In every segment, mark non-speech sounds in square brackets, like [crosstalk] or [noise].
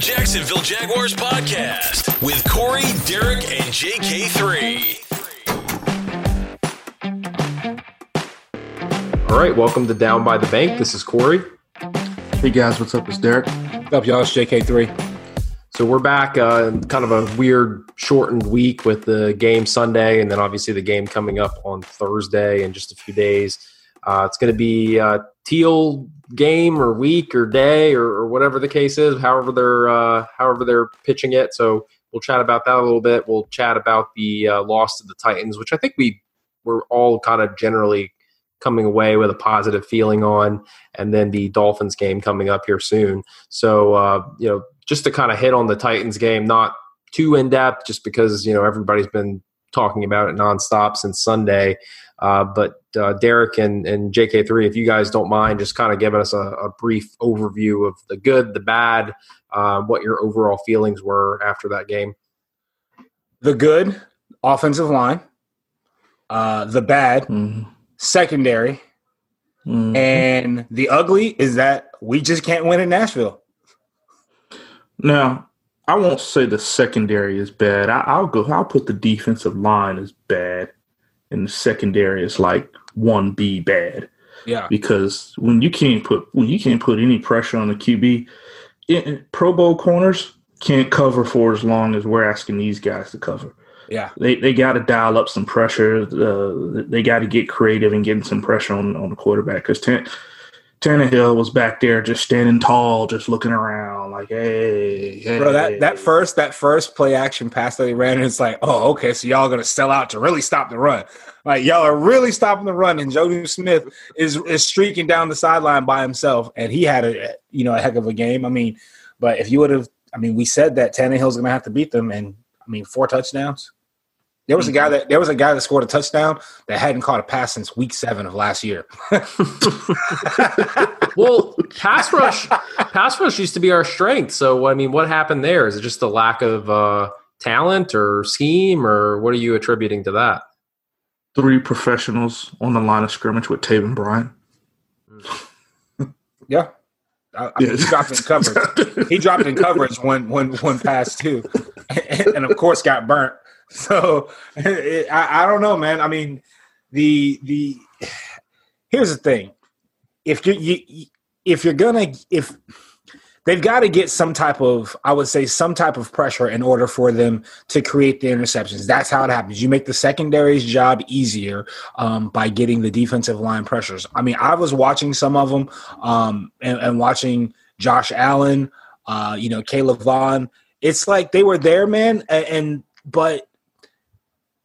Jacksonville Jaguars podcast with Corey, Derek, and JK3. All right, welcome to Down by the Bank. This is Corey. Hey guys, what's up? It's Derek. What's up, y'all? It's JK3. So we're back, uh, kind of a weird shortened week with the game Sunday, and then obviously the game coming up on Thursday in just a few days. Uh, it's going to be a teal game or week or day or, or whatever the case is, however they're uh, however they're pitching it. So we'll chat about that a little bit. We'll chat about the uh, loss to the Titans, which I think we were all kind of generally coming away with a positive feeling on, and then the Dolphins game coming up here soon. So uh, you know just to kind of hit on the Titans game, not too in depth, just because you know everybody's been talking about it nonstop since Sunday. Uh, but uh, Derek and, and JK3, if you guys don't mind, just kind of giving us a, a, brief overview of the good, the bad, uh, what your overall feelings were after that game. The good, offensive line. Uh, the bad, mm-hmm. secondary. Mm-hmm. And the ugly is that we just can't win in Nashville. Now, I won't say the secondary is bad. I, will go. I'll put the defensive line as bad, and the secondary is like one B bad. Yeah. Because when you can't put when you can't put any pressure on the QB, it, Pro Bowl corners can't cover for as long as we're asking these guys to cover. Yeah. They they got to dial up some pressure. Uh, they got to get creative and getting some pressure on on the quarterback because Tannehill was back there just standing tall, just looking around like, hey, hey. Bro, that, that first that first play action pass that he ran, it's like, oh, okay, so y'all gonna sell out to really stop the run. Like y'all are really stopping the run, and Jonnu Smith is is streaking down the sideline by himself, and he had a you know a heck of a game. I mean, but if you would have, I mean, we said that Tannehill's gonna have to beat them, and I mean, four touchdowns. There was a guy that there was a guy that scored a touchdown that hadn't caught a pass since week seven of last year. [laughs] well, pass rush, pass rush used to be our strength. So I mean, what happened there? Is it just a lack of uh, talent or scheme, or what are you attributing to that? Three professionals on the line of scrimmage with Taven Bryan. [laughs] Yeah. I, I mean, he dropped in coverage. he dropped in coverage one one one pass too, and, [laughs] and of course got burnt. [laughs] So it, I, I don't know, man. I mean, the the here's the thing: if you, you if you're gonna if they've got to get some type of i would say some type of pressure in order for them to create the interceptions. That's how it happens. You make the secondary's job easier um, by getting the defensive line pressures. I mean i was watching some of them um, and, and, watching josh allen uh, you know K'Lavon. It's like they were there man and, and but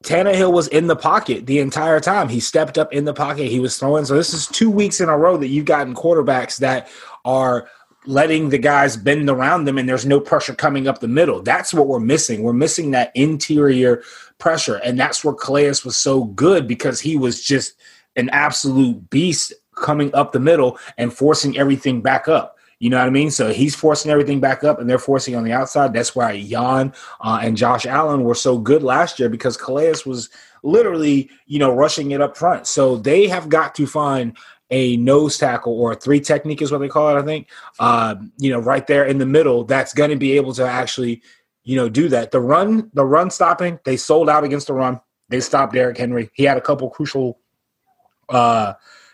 Tannehill was in the pocket the entire time. He stepped up in the pocket. He was throwing. So this is two weeks in a row that you've gotten quarterbacks that are letting the guys bend around them and there's no pressure coming up the middle. That's what we're missing. We're missing that interior pressure. And that's where Calais was so good because he was just an absolute beast coming up the middle and forcing everything back up. You know what I mean? So he's forcing everything back up, and they're forcing on the outside. That's why Jan uh, and Josh Allen were so good last year because Calais was literally, you know, rushing it up front. So they have got to find a nose tackle or a three technique is what they call it. I think, uh, you know, right there in the middle. That's going to be able to actually, you know, do that. The run, the run stopping. They sold out against the run. They stopped Derrick Henry. He had a couple crucial. Uh,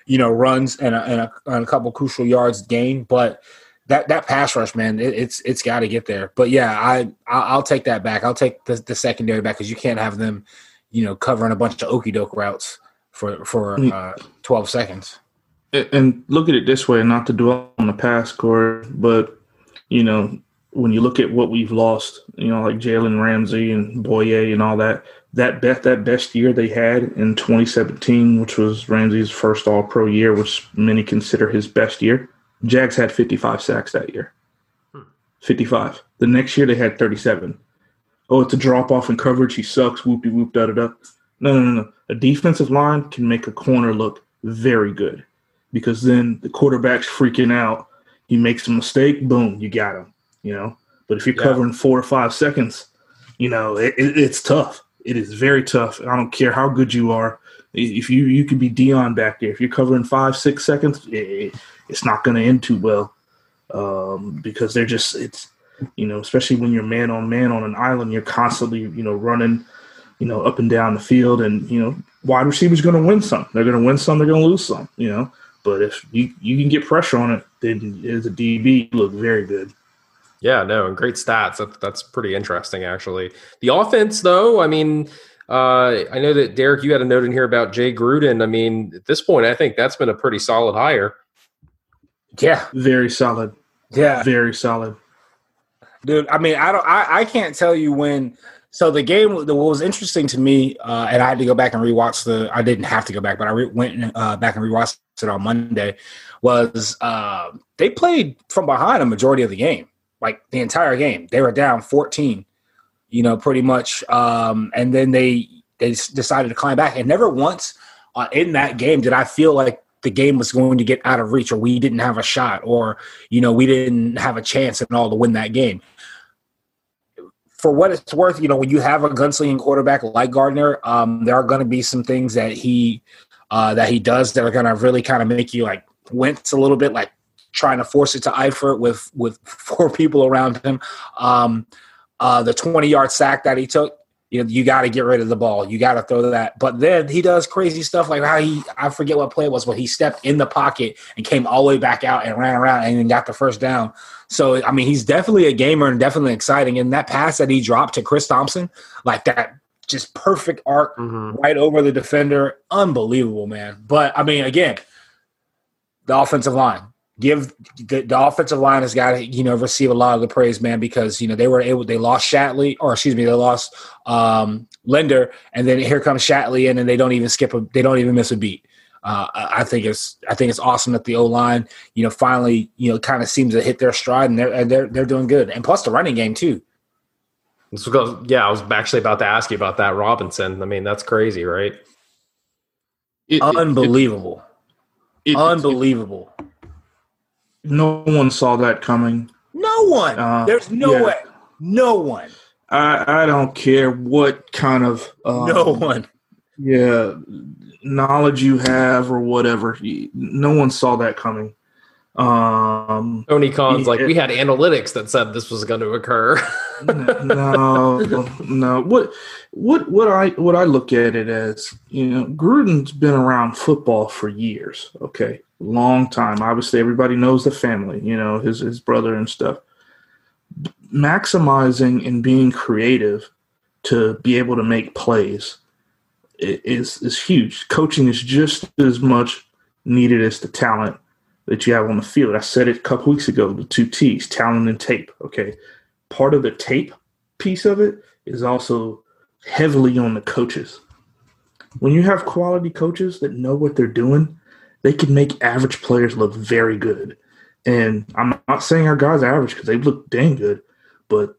you know, runs and a, and a, and a couple crucial yards gained. But that that pass rush, man, it, it's it's got to get there. But yeah, I I'll, take that back. I'll take the, the secondary back because you can't have them, you know, covering a bunch of okey doke routes for for mm. uh, twelve seconds. And look at it this way, not to dwell on the past, Corey, but you know, when you look at what we've lost, you know, like Jalen Ramsey and Bouye and all that, that best that best year they had in 2017, which was Ramsey's first All Pro year, which many consider his best year. Jags had 55 sacks that year. Hmm. 55. The next year they had 37. Oh, it's a drop off in coverage. He sucks. Whoopty whoop da da da. No, no, no, no. A defensive line can make a corner look very good because then the quarterback's freaking out. He makes a mistake. Boom, you got him. You know. But if you're yeah. covering four or five seconds, you know it, it, it's tough. It is very tough. I don't care how good you are. If you you could be Deion back there, if you're covering five six seconds, it, it's not going to end too well. um, because they're just it's you know especially when you're man on man on an island, you're constantly you know running you know up and down the field, and you know wide receivers going to win some. They're going to win some. They're going to lose some. You know, but if you you can get pressure on it, then as a DB, you look very good. Yeah, no, and great stats. That, that's pretty interesting, actually. The offense, though, I mean, uh, I know that Derek, you had a note in here about Jay Gruden. I mean, at this point, I think that's been a pretty solid hire. Yeah, very solid. Yeah, very solid, dude. I mean, I don't, I, I can't tell you when. So the game, what was interesting to me, uh, and I had to go back and rewatch the. I didn't have to go back, but I re- went uh, back and rewatched it on Monday. Was uh, they played from behind a majority of the game, like the entire game. They were down fourteen, you know, pretty much, um, and then they they decided to climb back. And never once uh, in that game did I feel like the game was going to get out of reach or we didn't have a shot or you know we didn't have a chance at all to win that game for what it's worth you know when you have a gunslinging quarterback like gardner um, there are going to be some things that he uh, that he does that are going to really kind of make you like wince a little bit like trying to force it to Eifert with with [laughs] four people around him um, uh, the 20 yard sack that he took you know, you got to get rid of the ball. You got to throw that. But then he does crazy stuff like how he, I forget what play it was, but he stepped in the pocket and came all the way back out and ran around and then got the first down. So, I mean, he's definitely a gamer and definitely exciting. And that pass that he dropped to Chris Thompson, like that just perfect arc mm-hmm. right over the defender, unbelievable, man. But I mean, again, the offensive line give the, the, offensive line has got to you know receive a lot of the praise, man, because you know they were able they lost Shatley or excuse me they lost um, Linder, and then here comes Shatley in, and they don't even skip a they don't even miss a beat. Uh, I think it's I think it's awesome that the O line you know finally you know kind of seems to hit their stride and they're and they're they're doing good, and plus the running game too. So, yeah, I was actually about to ask you about that Robinson. I mean, that's crazy, right? It, Unbelievable. It, it, Unbelievable no one saw that coming. No one. Uh, There's no yeah. way. No one. I I don't care what kind of um, no one. Yeah, knowledge you have or whatever. No one saw that coming. Um, Tony Khan's like, we had analytics that said this was going to occur. no, no. [laughs] What, what, what I, what I look at it as, you know, Gruden's been around football for years. Okay, long time. Obviously, everybody knows the family, you know, his his brother and stuff. Maximizing and being creative to be able to make plays is is huge. Coaching is just as much needed as the talent that you have on the field. I said it a couple weeks ago, the two T's, talent and tape. Okay. Part of the tape piece of it is also heavily on the coaches. When you have quality coaches that know what they're doing, they can make average players look very good. And I'm not saying our guys are average because they look dang good, but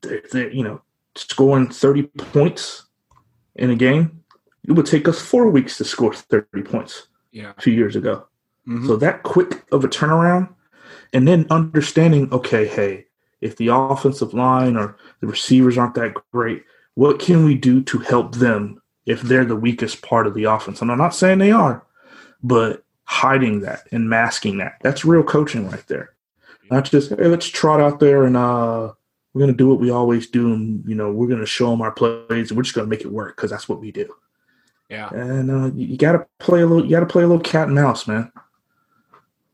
they're, they're, you know, scoring 30 points in a game, it would take us four weeks to score 30 points yeah. a few years ago. Mm-hmm. So that quick of a turnaround, and then understanding, okay, hey, if the offensive line or the receivers aren't that great, what can we do to help them if they're the weakest part of the offense? And I'm not saying they are, but hiding that and masking that. That's real coaching right there. Not just hey, let's trot out there and uh, we're gonna do what we always do, and you know we're gonna show them our plays, and we're just gonna make it work because that's what we do. Yeah, and uh, you, you got to play a little. You got to play a little cat and mouse, man.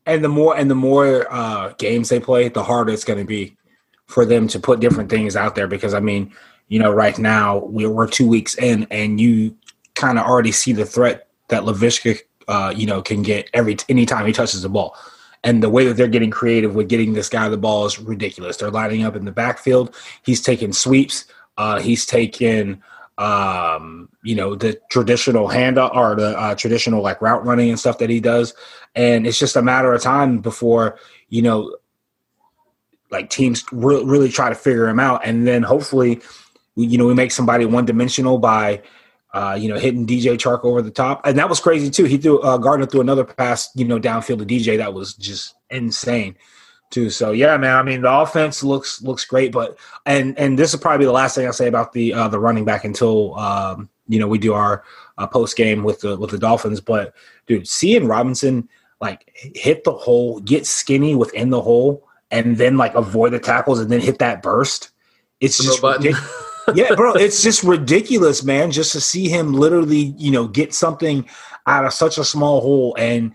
And the more and the more uh, games they play, the harder it's going to be for them to put different things out there. Because I mean, you know, right now we're, we're two weeks in, and you kind of already see the threat that Laviska uh, you know, can get every anytime he touches the ball. And the way that they're getting creative with getting this guy the ball is ridiculous. They're lining up in the backfield. He's taking sweeps. Uh, he's taking, um, you know, the traditional hand or the uh, traditional like route running and stuff that he does. And it's just a matter of time before, you know, like teams re- really try to figure him out. And then hopefully, you know, we make somebody one dimensional by, uh, you know, hitting DJ Chark over the top, and that was crazy too. He threw uh, Gardner threw another pass, you know, downfield to DJ that was just insane too. So yeah, man. I mean, the offense looks looks great, but and and this is probably the last thing I'll say about the uh, the running back until um, you know we do our uh, post game with the with the Dolphins. But dude, seeing Robinson like hit the hole, get skinny within the hole, and then like avoid the tackles and then hit that burst. It's just yeah, bro. It's just ridiculous, man. Just to see him literally, you know, get something out of such a small hole, and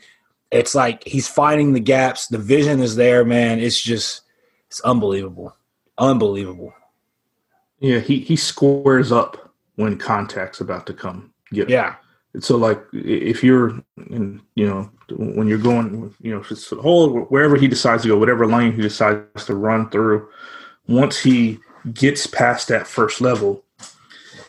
it's like he's finding the gaps. The vision is there, man. It's just it's unbelievable, unbelievable. Yeah, he he squares up when contact's about to come. Get yeah. So like if you're in, you know, when you're going, you know, it's a hole wherever he decides to go, whatever lane he decides to run through, once he gets past that first level,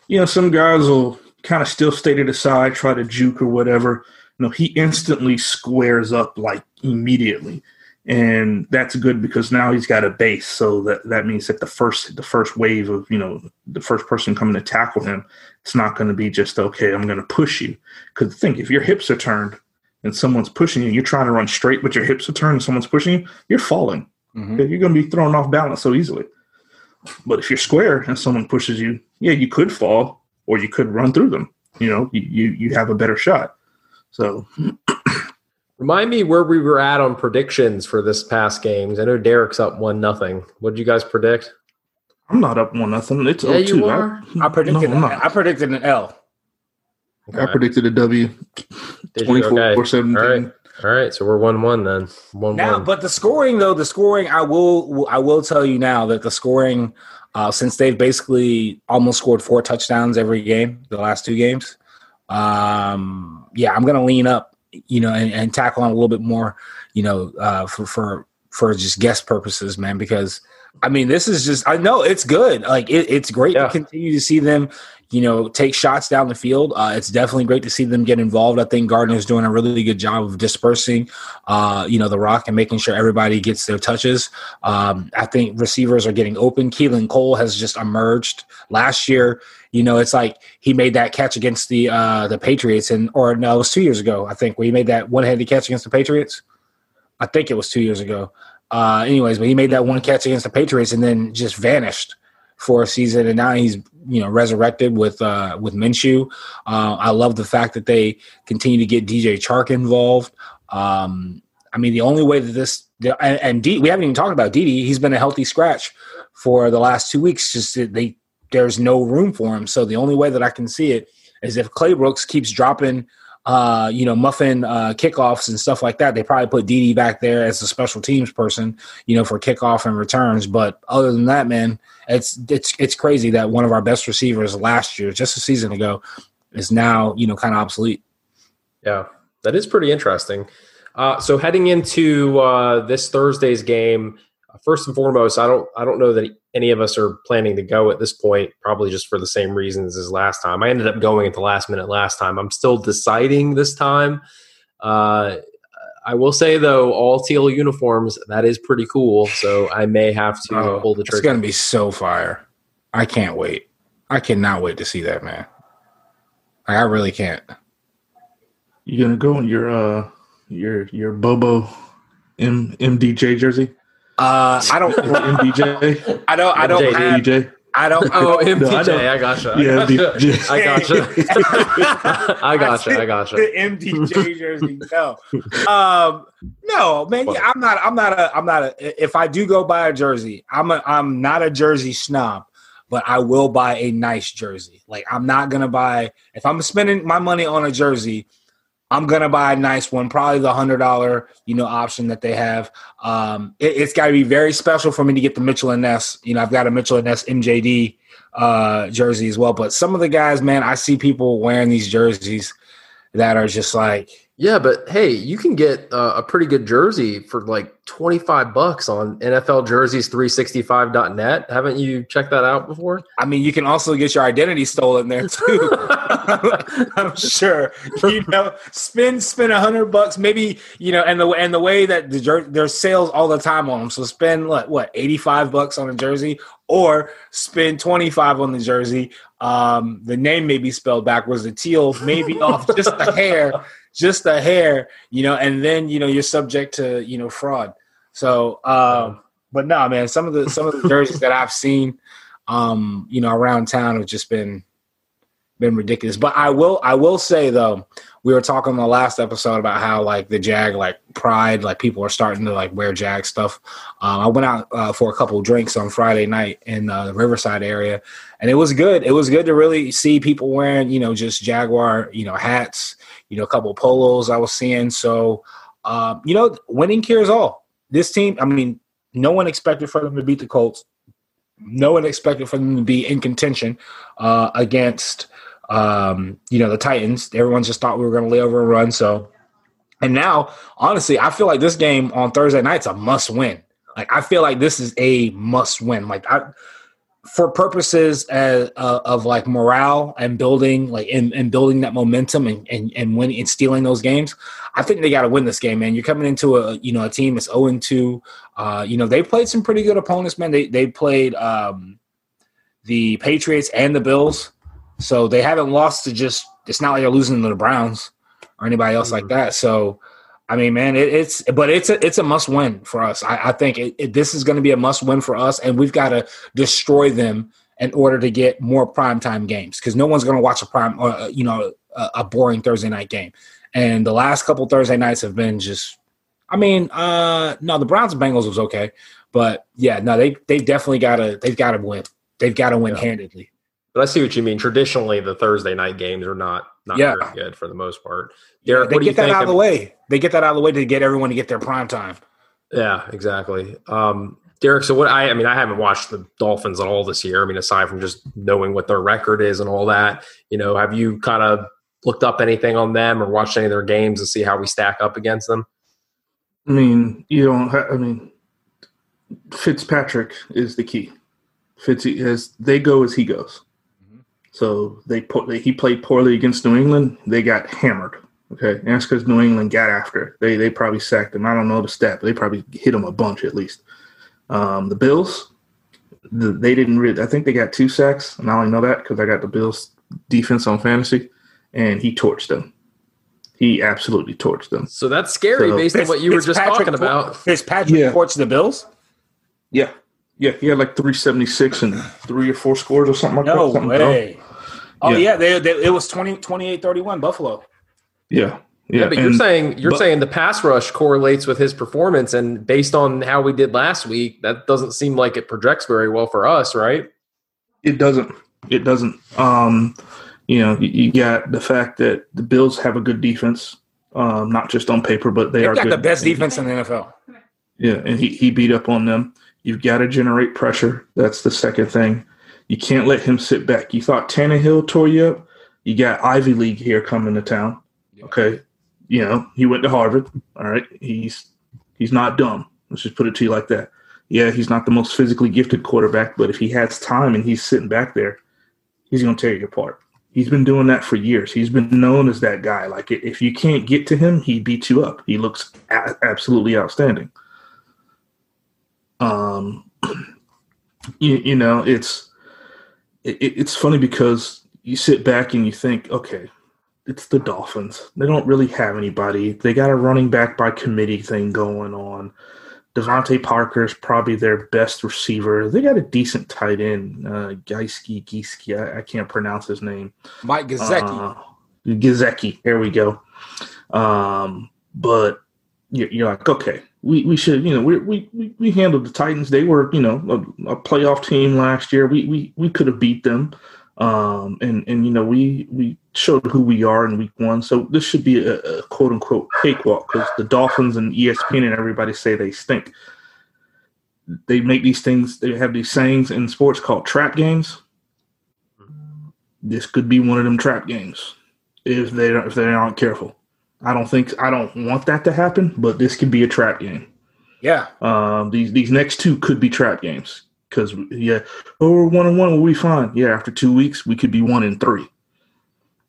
you know, some guys will kind of still stay to the side, try to juke or whatever. Know, he instantly squares up like immediately and that's good because now he's got a base. So that that means that the first the first wave of you know the first person coming to tackle him, it's not going to be just okay. I'm going to push you because think if your hips are turned and someone's pushing you, you're trying to run straight, but your hips are turned and someone's pushing you, you're falling. Mm-hmm. You're going to be thrown off balance so easily. But if you're square and someone pushes you, yeah, you could fall or you could run through them. You know, you you, you have a better shot. So [clears throat] Remind me where we were at on predictions for this past games. I know Derek's up one nothing. What did you guys predict? I'm not up one nothing. It's yeah, you are. I, [laughs] I predicted. No, I predicted an L. Okay. I predicted a W. Twenty four okay. seventeen. All right. All right, so we're one one then. One now, one. but the scoring though, the scoring, I will, I will tell you now that the scoring, uh, since they've basically almost scored four touchdowns every game, the last two games, um, yeah, I'm gonna lean up you know, and, and tackle on a little bit more, you know, uh, for for for just guest purposes, man. Because I mean, this is just I know it's good. Like it, it's great yeah. to continue to see them, you know, take shots down the field. Uh, it's definitely great to see them get involved. I think Gardner's doing a really good job of dispersing, uh, you know, the rock and making sure everybody gets their touches. Um, I think receivers are getting open. Keelan Cole has just emerged last year. You know, it's like he made that catch against the uh, the Patriots, and or no, it was two years ago, I think, where he made that one handed catch against the Patriots. I think it was two years ago. Uh, anyways, but he made that one catch against the Patriots and then just vanished for a season, and now he's you know resurrected with uh, with Minshew. Uh, I love the fact that they continue to get DJ Chark involved. Um, I mean, the only way that this and, and D, we haven't even talked about Dede. He's been a healthy scratch for the last two weeks. Just they there's no room for him. So the only way that I can see it is if Claybrooks keeps dropping, uh, you know, muffin uh, kickoffs and stuff like that. They probably put Dede back there as a special teams person, you know, for kickoff and returns. But other than that, man, it's it's it's crazy that one of our best receivers last year, just a season ago, is now you know kind of obsolete. Yeah, that is pretty interesting. Uh, so heading into uh, this Thursday's game, first and foremost, I don't I don't know that any of us are planning to go at this point. Probably just for the same reasons as last time. I ended up going at the last minute last time. I'm still deciding this time. Uh, I will say though, all teal uniforms that is pretty cool. So I may have to oh, pull the trigger. It's gonna be so fire! I can't wait. I cannot wait to see that man. I really can't. You gonna go in your uh your your Bobo M MDJ jersey? Uh, I don't [laughs] MDJ. I don't. I don't MJ, have. MJ. I don't. Oh, MDJ. [laughs] No, I, I gotcha. Yeah, MDJ. [laughs] I gotcha. I gotcha. I gotcha. The MDJ jersey. No. Um. No, man. Yeah, I'm not. I'm not a. I'm not a. If I do go buy a jersey, I'm a. I'm not a jersey snob but I will buy a nice jersey. Like I'm not gonna buy if I'm spending my money on a jersey, I'm gonna buy a nice one, probably the hundred dollar, you know, option that they have. Um, it, has got to be very special for me to get the Mitchell and Ness. You know, I've got a Mitchell and Ness MJD uh, jersey as well. But some of the guys, man, I see people wearing these jerseys that are just like yeah, but hey, you can get uh, a pretty good jersey for like 25 bucks on NFL jerseys 365.net. Haven't you checked that out before? I mean, you can also get your identity stolen there [laughs] too. [laughs] I'm sure. You know, spend spend a hundred bucks, maybe you know, and the and the way that the jer- there's sales all the time on them. So spend what what 85 bucks on a jersey, or spend 25 on the jersey. Um, the name may be spelled backwards. The teal may be off just a hair just a hair, you know, and then you know you're subject to you know fraud. So, um, but no, man, some of the some of the [laughs] jerseys that I've seen, um, you know, around town have just been been ridiculous. But I will I will say though, we were talking in the last episode about how like the Jag like pride, like people are starting to like wear Jag stuff. Um, I went out uh, for a couple drinks on Friday night in uh, the Riverside area, and it was good. It was good to really see people wearing you know just Jaguar you know hats, you know a couple polos I was seeing. So uh, you know, winning cures all. This team, I mean, no one expected for them to beat the Colts. No one expected for them to be in contention uh, against um, you know, the Titans. Everyone just thought we were going to lay over and run. So, and now, honestly, I feel like this game on Thursday night's a must win. Like, I feel like this is a must win. Like, I, for purposes as, uh, of like morale and building, like, and, and building that momentum and, and, and winning and stealing those games, I think they got to win this game, man. You're coming into a, you know, a team that's 0 2. Uh, you know, they played some pretty good opponents, man. They, they played um, the Patriots and the Bills. So they haven't lost to just. It's not like they're losing to the Browns or anybody else mm-hmm. like that. So, I mean, man, it, it's but it's a it's a must win for us. I, I think it, it, this is going to be a must win for us, and we've got to destroy them in order to get more prime time games because no one's going to watch a prime or uh, you know a, a, boring Thursday night game. And the last couple Thursday nights have been just. I mean, uh no, the Browns and Bengals was okay, but yeah, no, they they definitely got to they've got to win. They've got to win yeah. handedly. But I see what you mean. Traditionally, the Thursday night games are not not yeah. very good for the most part. Derek, they get that out of the way. They get that out of the way to get everyone to get their prime time. Yeah, exactly. Um, Derek, so what I I mean, I haven't watched the Dolphins at all this year. I mean, aside from just knowing what their record is and all that, you know, have you kind of looked up anything on them or watched any of their games to see how we stack up against them? I mean, you don't. I mean, Fitzpatrick is the key. Fitz as they go as he goes. So they put he played poorly against New England. They got hammered. Okay, and that's because New England got after. They they probably sacked him. I don't know the stat, but they probably hit him a bunch at least. Um, the Bills, the, they didn't really. I think they got two sacks, and I only know that because I got the Bills defense on fantasy, and he torched them. He absolutely torched them. So that's scary so, based on what you were just talking about. Fitzpatrick yeah. torched the Bills. Yeah, yeah, he had like three seventy six and three or four scores or something like no that. No way. Dumb. Oh yeah, yeah they, they, it was 20, 28, 31 Buffalo. Yeah. Yeah, yeah but and, you're saying you're but, saying the pass rush correlates with his performance, and based on how we did last week, that doesn't seem like it projects very well for us, right? It doesn't. It doesn't. Um, you know, you, you got the fact that the Bills have a good defense, um, not just on paper, but they They've are got good. the best defense in the NFL. Yeah, and he, he beat up on them. You've got to generate pressure. That's the second thing. You can't let him sit back. You thought Tannehill tore you up. You got Ivy League here coming to town. Okay, you know he went to Harvard. All right, he's he's not dumb. Let's just put it to you like that. Yeah, he's not the most physically gifted quarterback, but if he has time and he's sitting back there, he's going to tear you apart. He's been doing that for years. He's been known as that guy. Like if you can't get to him, he beats you up. He looks a- absolutely outstanding. Um, [clears throat] you, you know, it's it, it's funny because you sit back and you think, okay, it's the Dolphins. They don't really have anybody. They got a running back by committee thing going on. DeVante Parker is probably their best receiver. They got a decent tight end, uh, Geiski, Geiski. I, I, can't pronounce his name. Mike Gesicki. Uh. There we go. Um, but you're, you're like, okay, we, we should, you know, we, we, we handled the Titans. They were, you know, a, a playoff team last year. We, we, we could have beat them. Um, and, and, you know, we, we showed who we are in week one. So this should be a, a quote unquote cakewalk because the Dolphins and ESPN and everybody say they stink. They make these things, they have these sayings in sports called trap games. This could be one of them trap games if they if they aren't careful. I don't think I don't want that to happen, but this could be a trap game. Yeah. Um, these these next two could be trap games because yeah, oh, we're one and one, we'll be fine. Yeah, after two weeks, we could be one and three.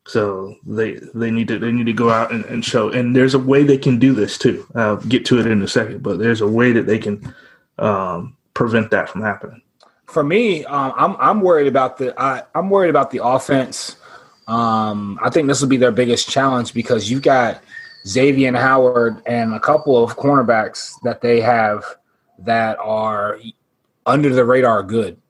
So they they need to they need to go out and, and show. And there's a way they can do this too. I'll get to it in a second, but there's a way that they can um, prevent that from happening. For me, um, I'm I'm worried about the I, I'm worried about the offense um, I think this will be their biggest challenge because you've got Xavier Howard and a couple of cornerbacks that they have that are under the radar good.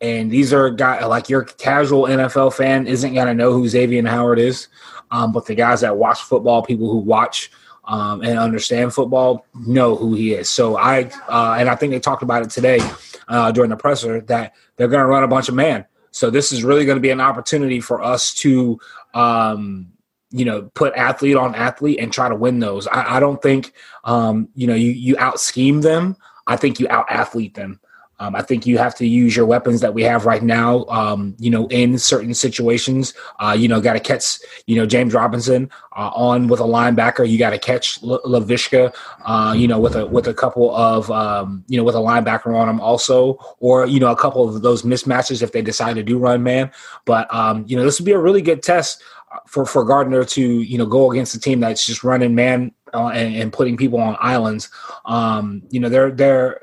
And these are guys like your casual NFL fan isn't going to know who Xavier Howard is. um, but the guys that watch football, people who watch um, and understand football, know who he is. So I uh, and I think they talked about it today uh, during the presser that they're going to run a bunch of man. So this is really going to be an opportunity for us to, um, you know, put athlete on athlete and try to win those. I, I don't think, um, you know, you you out scheme them. I think you out athlete them. Um, I think you have to use your weapons that we have right now. Um, you know, in certain situations, uh, you know, got to catch, you know, James Robinson uh, on with a linebacker. You got to catch L- Laviska, uh, you know, with a with a couple of, um, you know, with a linebacker on him also, or you know, a couple of those mismatches if they decide to do run man. But um, you know, this would be a really good test uh, for for Gardner to you know go against a team that's just running man uh, and, and, putting people on islands. Um, you know, they're they're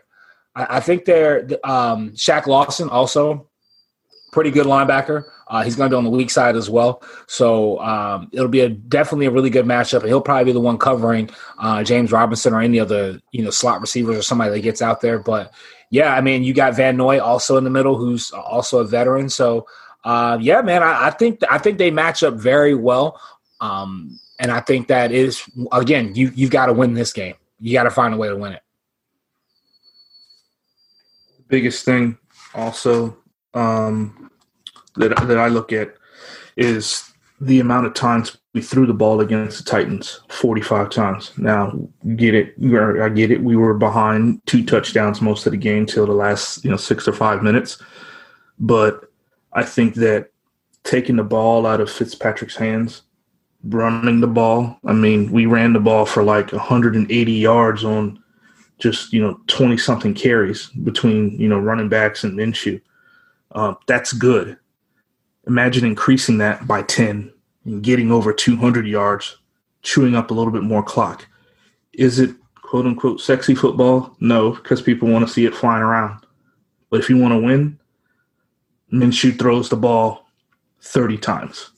I, I think they're um, Shaq Lawson also pretty good linebacker. Uh, he's going to be on the weak side as well, so um, it'll be a definitely a really good matchup. And he'll probably be the one covering uh, James Robinson or any other you know slot receivers or somebody that gets out there. But yeah, I mean, you got Van Noy also in the middle, who's also a veteran. So uh, yeah, man, I, I, think I think they match up very well, um, and I think that is again, you you've got to win this game. You got to find a way to win it biggest thing also um, that that I look at is the amount of times we threw the ball against the Titans 45 times. Now, get it. I get it. We were behind two touchdowns most of the game till the last, you know, 6 or 5 minutes. But I think that taking the ball out of Fitzpatrick's hands, running the ball, I mean, we ran the ball for like 180 yards on just you know 20 something carries between you know running backs and Minshew. Uh, that's good. Imagine increasing that by 10 and getting over 200 yards, chewing up a little bit more clock. Is it quote unquote sexy football? No, because people want to see it flying around. But if you want to win, Minshew throws the ball 30 times,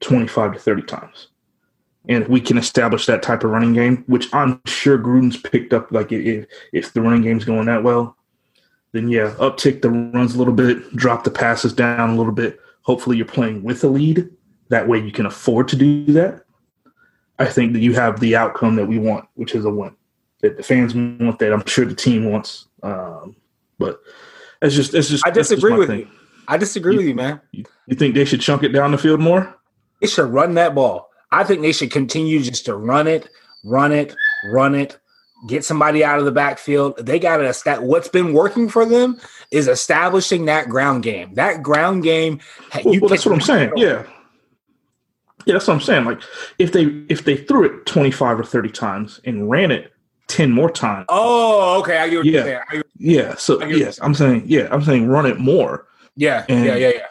25 to 30 times and if we can establish that type of running game, which I'm sure Gruden's picked up, like if if the running game's going that well, then yeah, uptick the runs a little bit, drop the passes down a little bit. Hopefully, you're playing with a lead. That way, you can afford to do that. I think that you have the outcome that we want, which is a win. That the fans want that. I'm sure the team wants. Um, but it's just, it's just. I disagree just with thing. you. I disagree you, with you, man. You, you think they should chunk it down the field more? They should run that ball. I think they should continue just to run it, run it, run it, get somebody out of the backfield. They got to stat. What's been working for them is establishing that ground game. That ground game. Well, well that's what I'm saying. Yeah. Yeah, that's what I'm saying. Like if they if they threw it 25 or 30 times and ran it 10 more times. Oh, okay. I get what yeah. you're saying. Yeah. So yes, I'm saying, yeah, I'm saying run it more. Yeah. And, yeah, yeah, yeah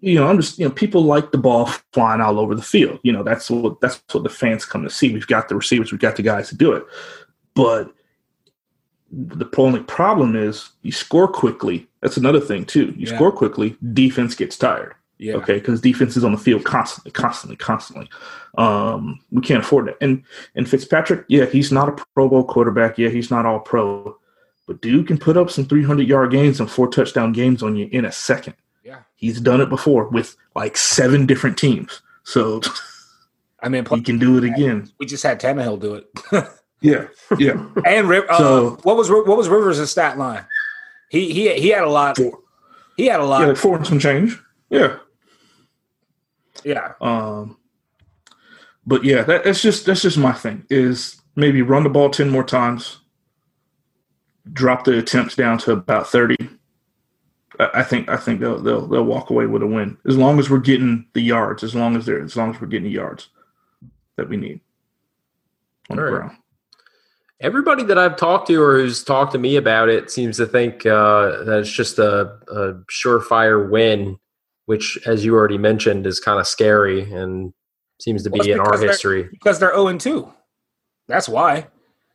you know, I'm just you know, people like the ball flying all over the field. You know, that's what that's what the fans come to see. We've got the receivers, we've got the guys to do it. But the only problem is you score quickly. That's another thing too. You yeah. score quickly, defense gets tired. Yeah. Okay, because defense is on the field constantly, constantly, constantly. Um, we can't afford that. And and Fitzpatrick, yeah, he's not a Pro Bowl quarterback. Yeah, he's not all pro, but dude can put up some 300 yard games and four touchdown games on you in a second. Yeah. He's done it before with like seven different teams. So [laughs] I mean, he can do it again. We just had Tannehill do it. [laughs] yeah, yeah. And uh, so, what was what was Rivers' stat line? He he he had a lot. Four. He had a lot. Yeah, like four and some change. Yeah, yeah. Um, but yeah, that, that's just that's just my thing. Is maybe run the ball ten more times, drop the attempts down to about thirty, I think I think they'll they'll they'll walk away with a win as long as we're getting the yards, as long as they're as long as we're getting the yards that we need on All the right. ground. Everybody that I've talked to or who's talked to me about it seems to think uh, that it's just a, a surefire win, which, as you already mentioned, is kind of scary and seems to well, be in our history because they're zero oh and two. That's why.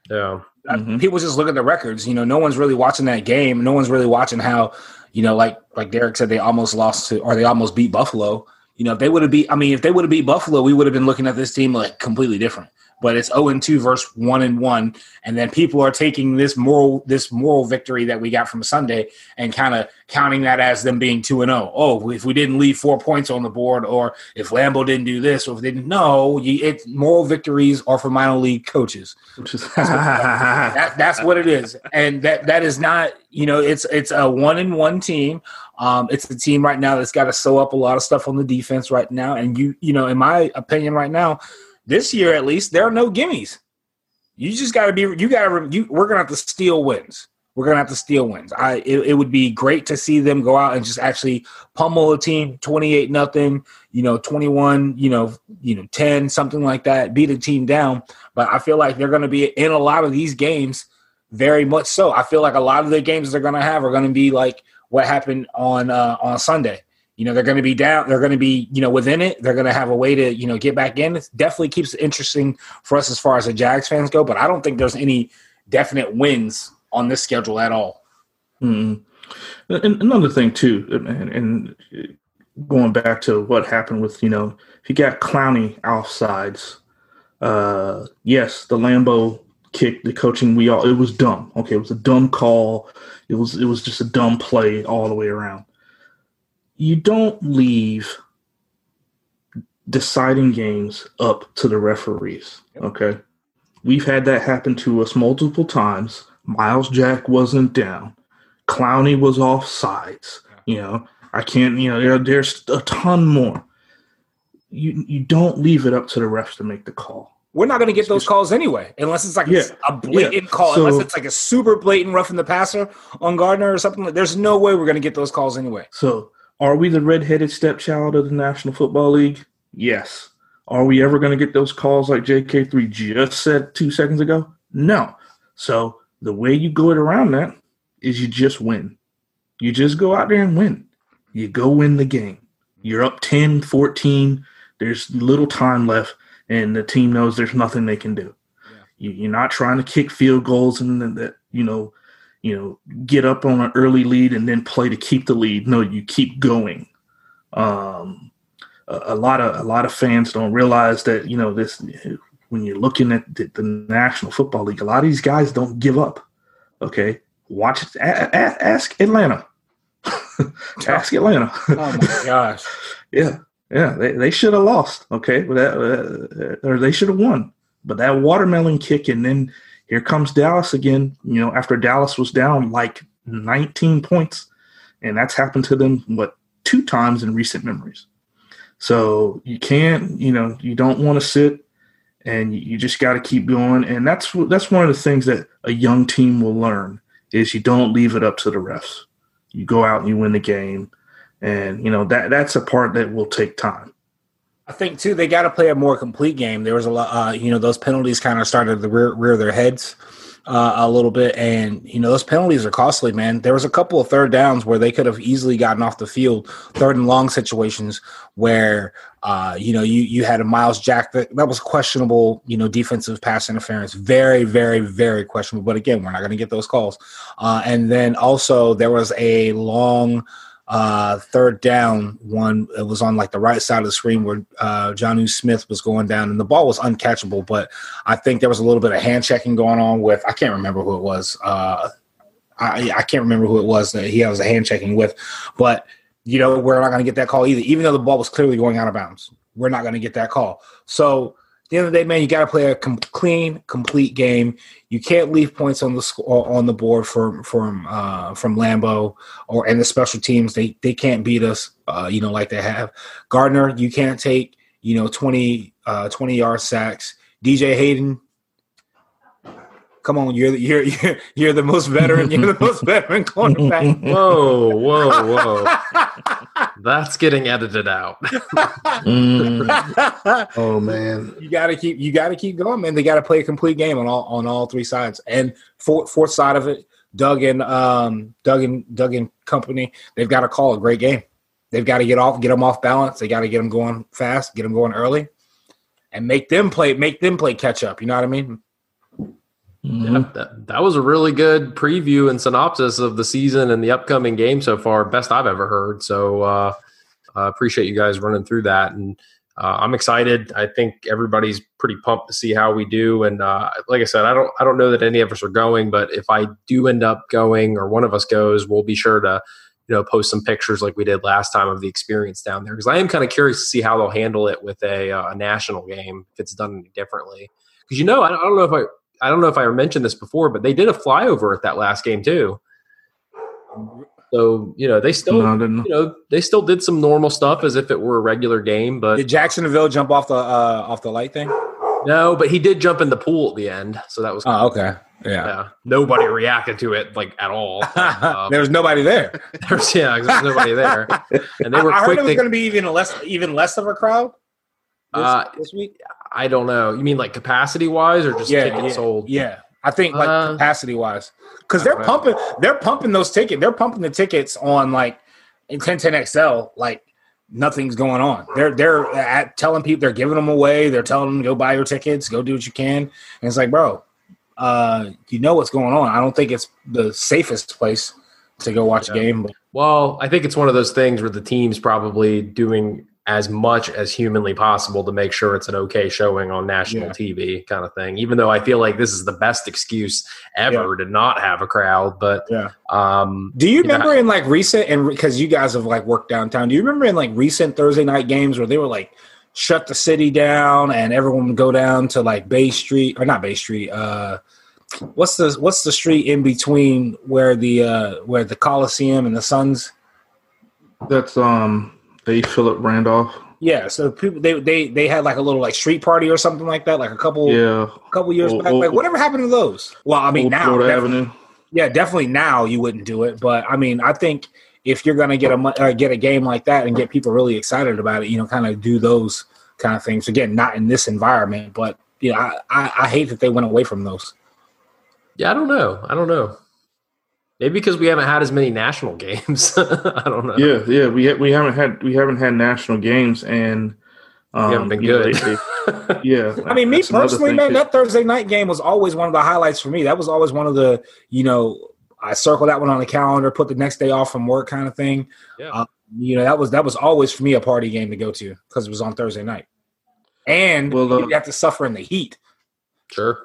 Yeah. Mm-hmm. People just look at the records. You know, no one's really watching that game. No one's really watching how you know, like like Derek said, they almost lost to or they almost beat Buffalo. You know, if they would have beat, I mean, if they would have beat Buffalo, we would have been looking at this team like completely different. But it's 0 and 2 versus 1 and 1. And then people are taking this moral this moral victory that we got from Sunday and kind of counting that as them being 2 and 0. Oh, if we didn't leave four points on the board, or if Lambo didn't do this, or if they didn't, no, you, it, moral victories are for minor league coaches. That's, what, [laughs] that, that's what it is. And that that is not, you know, it's it's a one and one team. Um, it's the team right now that's got to sew up a lot of stuff on the defense right now. And you, you know, in my opinion, right now, this year at least, there are no gimmies. You just got to be. You got to. You, we're gonna have to steal wins. We're gonna have to steal wins. I. It, it, would be great to see them go out and just actually pummel a team, twenty eight nothing. You know, twenty one. You know, you know, ten something like that. Beat a team down. But I feel like they're gonna be in a lot of these games. Very much so. I feel like a lot of the games they're gonna have are gonna be like what happened on uh, on Sunday. You know, they're going to be down. They're going to be, you know, within it. They're going to have a way to, you know, get back in. It definitely keeps it interesting for us as far as the Jags fans go. But I don't think there's any definite wins on this schedule at all. Hmm. And another thing too, and, and going back to what happened with, you know, if you got Clowney offsides, uh, yes, the Lambo kick, the coaching, we all it was dumb. Okay, it was a dumb call. It was it was just a dumb play all the way around. You don't leave deciding games up to the referees. Okay. We've had that happen to us multiple times. Myles Jack wasn't down. Clowney was off sides. You know, I can't, you know, there, there's a ton more. You you don't leave it up to the refs to make the call we're not going to get those calls anyway, unless it's like yeah, a, blatant yeah. call, so, unless it's like a super blatant roughing the passer on Gardner or something. There's no way we're going to get those calls anyway. So, are we the redheaded stepchild of the National Football League? Yes. Are we ever going to get those calls like JK3 just said two seconds ago? No. So, the way you go it around that is you just win. You just go out there and win. You go win the game. You're up 10, 14. There's little time left and the team knows there's nothing they can do. Yeah. You, are not trying to kick field goals and that you know, you know, get up on an early lead and then play to keep the lead. No, you keep going. Um, a, a lot of a lot of fans don't realize that you know this when you're looking at the, the National Football League. A lot of these guys don't give up. Okay, watch. A- a- ask Atlanta. [laughs] ask Atlanta. oh my [laughs] gosh. yeah. Yeah, they, they should have lost. Okay, but that, uh, or they should have won. But that watermelon kick, and then here comes Dallas again. You know, after Dallas was down like 19 points, and that's happened to them what two times in recent memories. So you can't, you know, you don't want to sit, and you just got to keep going. And that's that's one of the things that a young team will learn is you don't leave it up to the refs. You go out and you win the game and you know that that's a part that will take time. I think too they got to play a more complete game. There was a lot, uh, you know, those penalties kind of started to rear, rear their heads uh, a little bit, and you know those penalties are costly, man. There was a couple of third downs where they could have easily gotten off the field, third and long situations where uh, you know you you had a Myles Jack that, that was questionable, you know, defensive pass interference, very very very questionable. But again, we're not going to get those calls. Uh, and then also there was a long uh, third down one it was on like the right side of the screen where uh, Jonnu Smith was going down and the ball was uncatchable but I think there was a little bit of hand checking going on with I can't remember who it was uh, I, I can't remember who it was that he was a hand checking with but you know we're not going to get that call either. Even though the ball was clearly going out of bounds we're not going to get that call. So the end of the day, man, you got to play a com- clean, complete game. You can't leave points on the sc- on the board from from uh, from Lambo or and the special teams. They they can't beat us, uh, you know, like they have. Gardner, you can't take you know 20, uh, 20 yard sacks. DJ Hayden, come on, you're the, you're you're, you're the most veteran. You're the most veteran cornerback. [laughs] whoa, whoa, whoa! That's getting edited out. mm. Oh man, you got to keep you got to keep going, man. They got to play a complete game on all on all three sides. And fourth fourth side of it, Doug and um, Doug and Doug and company, they've got to call a great game. They've got to get off, get them off balance. They got to get them going fast, get them going early, and make them play make them play catch up. You know what I mean? Mm-hmm. Yeah, that, that was a really good preview and synopsis of the season and the upcoming game so far. Best I've ever heard. So uh, I appreciate you guys running through that. And uh, I'm excited. I think everybody's pretty pumped to see how we do. And uh, like I said, I don't I don't know that any of us are going, but if I do end up going or one of us goes, we'll be sure to you know post some pictures like we did last time of the experience down there because I am kind of curious to see how they'll handle it with a, uh, a national game if it's done differently. Because you know, I I don't know if I I don't know if I mentioned this before, but they did a flyover at that last game too. So you know they still No, didn't you know they still did some normal stuff as if it were a regular game, but Did Jaxson de Ville jump off the uh, off the light thing? no, but he did jump in the pool at the end, so that was Oh, okay. Yeah. yeah. Nobody reacted to it like at all. Um, [laughs] there was nobody there. [laughs] there's yeah, there's nobody there, and they [laughs] were I, I heard it was to- going to be even less even less of a crowd this, Uh, this week. I don't know. You mean like capacity wise, or just Yeah, tickets yeah, sold? yeah. I think like Uh, capacity wise, because they're okay. pumping they're pumping those tickets. They're pumping the tickets on like in 1010 XL like nothing's going on. They're they're at telling people they're giving them away. They're telling them go buy your tickets, go do what you can. And it's like, bro, uh, you know what's going on. I don't think it's the safest place to go watch a game. But Well, I think it's one of those things where the team's probably doing as much as humanly possible to make sure it's an okay showing on national Yeah. TV, kind of thing. Even though I feel like this is the best excuse ever to not have a crowd, but Yeah. um, Do you Yeah. remember in like recent and because you guys have like worked downtown? Do you remember in like recent Thursday night games where they were like shut the city down and everyone would go down to like Bay Street or not Bay Street? Uh, what's the what's the street in between where the uh where the Coliseum and the Suns? That's um A. Philip Randolph. Yeah, so people they they they had like a little like street party or something like that, like a couple Yeah, a couple years Old- back. Like whatever happened to those? Well, I mean Old now Florida Avenue. Yeah, definitely now you wouldn't do it, but I mean, I think if you're gonna get a uh, get a game like that and get people really excited about it, you know, kind of do those kind of things. Again, not in this environment, but you know, I, I, I hate that they went away from those. yeah, I don't know. I don't know. Maybe because we haven't had as many national games. [laughs] I don't know. Yeah, yeah. We ha- we haven't had we haven't had national games and um, we haven't been you know, good. they- they- [laughs] yeah, I mean, me personally, thing, man, 'cause- that Thursday night game was always one of the highlights for me. That was always one of the, you know, I circle that one on the calendar, put the next day off from work, kind of thing. Yeah. Uh, you know, that was that was always for me a party game to go to because it was on Thursday night, and Well, uh, you have to suffer in the heat. Sure.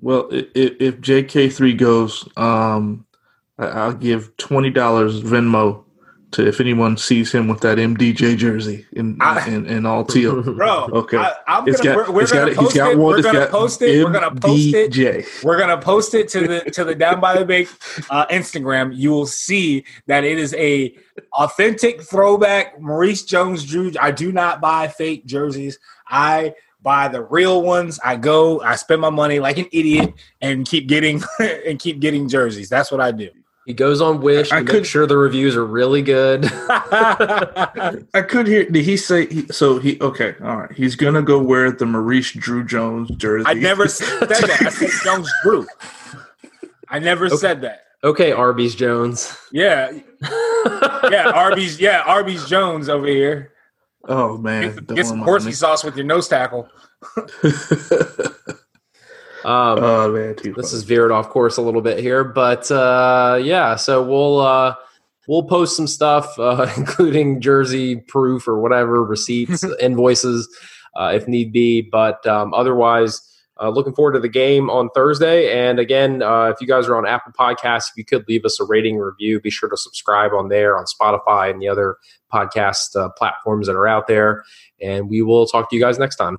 Well, i- i- if JK three goes, um, I- I'll give twenty dollars Venmo to if anyone sees him with that MDJ jersey in I- in, in all teal. [laughs] Bro, Okay. I, I'm gonna, got, we're, we're gonna got, post it. one. We're gonna post it. We're gonna post it. We're gonna post it to the to the down by the bay uh, Instagram. You will see that it is a authentic throwback Maurice Jones Drew. I do not buy fake jerseys. I buy the real ones. I go, I spend my money like an idiot and keep getting [laughs] and keep getting jerseys. That's what I do. He goes on Wish I to make could- sure the reviews are really good. [laughs] I could hear. Did he say? He, so he okay. All right. He's gonna go wear the Maurice Drew Jones jersey. I never [laughs] said that. I said Jones Drew. I never said that. okay, Arby's Jones. Yeah, [laughs] yeah, Arby's. Yeah, Arby's Jones over here. Oh man, Get, get some remind horsey sauce with your nose tackle. Um, oh man, this funny. is veered off course a little bit here, but uh, yeah. So we'll uh, we'll post some stuff, [laughs] uh, including jersey proof or whatever, receipts, [laughs] invoices, uh, if need be. But um, otherwise, uh, looking forward to the game on Thursday. And again, uh, if you guys are on Apple Podcasts, if you could leave us a rating review, be sure to subscribe on there, on Spotify, and the other podcast uh, platforms that are out there. And we will talk to you guys next time.